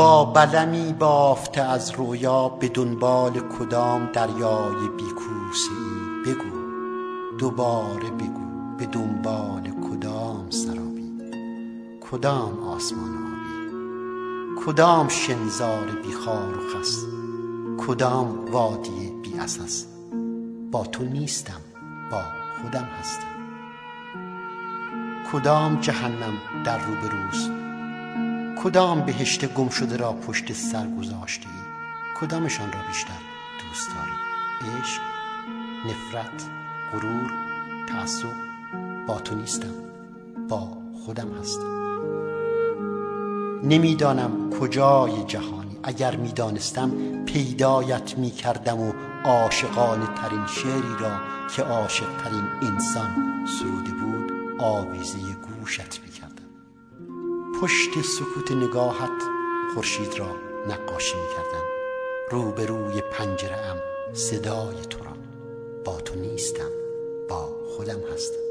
با بافته از رویا به دنبال کدام دریای بیکوسه ای بگو. دوباره بگو به دنبال کدام سرابی. کدام آسمان آبی. کدام شنزار بی خار و خس. کدام وادی بی اساس با تو نیستم با خودم هستم. کدام جهنم در روبروست؟ کدام بهشت گم شده را پشت سر گذاشته ای کدامشان را بیشتر دوست داری؟ عشق نفرت غرور تعصب؟ با تو نیستم با خودم هستم. نمی‌دانم کجای جهانی. اگر می‌دانستم پیدایت می‌کردم و عاشقانه ترین شعری را که عاشق ترین انسان سروده بود آویزه گوشت می‌کردم پشت سکوت نگاهت خورشید را نقاشی می‌کردم. روبروی پنجره ام صدای تو را. با تو نیستم با خودم هستم.